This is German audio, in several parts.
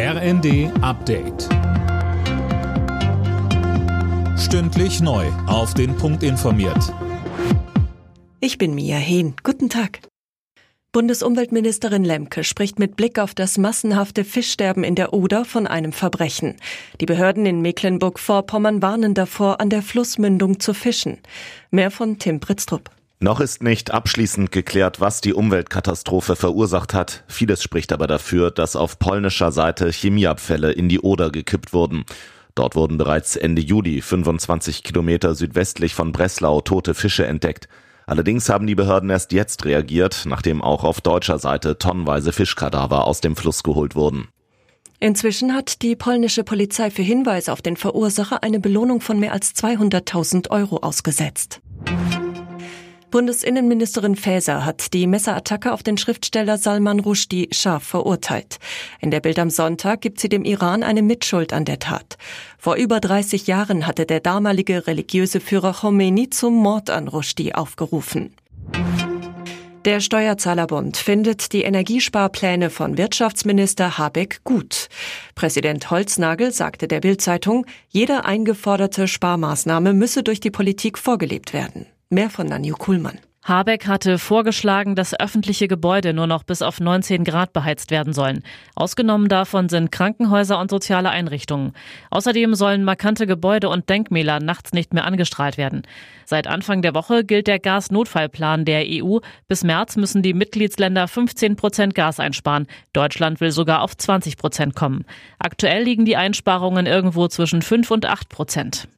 RND Update. Stündlich neu. Auf den Punkt informiert. Ich bin Mia Hehn. Guten Tag. Bundesumweltministerin Lemke spricht mit Blick auf das massenhafte Fischsterben in der Oder von einem Verbrechen. Die Behörden in Mecklenburg-Vorpommern warnen davor, an der Flussmündung zu fischen. Mehr von Tim Britztrup. Noch ist nicht abschließend geklärt, was die Umweltkatastrophe verursacht hat. Vieles spricht aber dafür, dass auf polnischer Seite Chemieabfälle in die Oder gekippt wurden. Dort wurden bereits Ende Juli 25 Kilometer südwestlich von Breslau tote Fische entdeckt. Allerdings haben die Behörden erst jetzt reagiert, nachdem auch auf deutscher Seite tonnenweise Fischkadaver aus dem Fluss geholt wurden. Inzwischen hat die polnische Polizei für Hinweis auf den Verursacher eine Belohnung von mehr als 200.000 Euro ausgesetzt. Bundesinnenministerin Faeser hat die Messerattacke auf den Schriftsteller Salman Rushdie scharf verurteilt. In der Bild am Sonntag gibt sie dem Iran eine Mitschuld an der Tat. Vor über 30 Jahren hatte der damalige religiöse Führer Khomeini zum Mord an Rushdie aufgerufen. Der Steuerzahlerbund findet die Energiesparpläne von Wirtschaftsminister Habeck gut. Präsident Holznagel sagte der Bildzeitung, jede eingeforderte Sparmaßnahme müsse durch die Politik vorgelebt werden. Mehr von Nanju Kuhlmann. Habeck hatte vorgeschlagen, dass öffentliche Gebäude nur noch bis auf 19 Grad beheizt werden sollen. Ausgenommen davon sind Krankenhäuser und soziale Einrichtungen. Außerdem sollen markante Gebäude und Denkmäler nachts nicht mehr angestrahlt werden. Seit Anfang der Woche gilt der Gasnotfallplan der EU. Bis März müssen die Mitgliedsländer 15 Prozent Gas einsparen. Deutschland will sogar auf 20 Prozent kommen. Aktuell liegen die Einsparungen irgendwo zwischen 5 und 8 Prozent.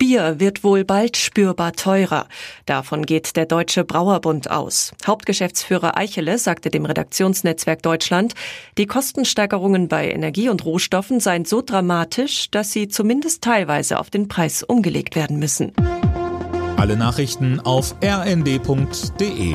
Bier wird wohl bald spürbar teurer. Davon geht der Deutsche Brauerbund aus. Hauptgeschäftsführer Eichele sagte dem Redaktionsnetzwerk Deutschland, die Kostensteigerungen bei Energie und Rohstoffen seien so dramatisch, dass sie zumindest teilweise auf den Preis umgelegt werden müssen. Alle Nachrichten auf rnd.de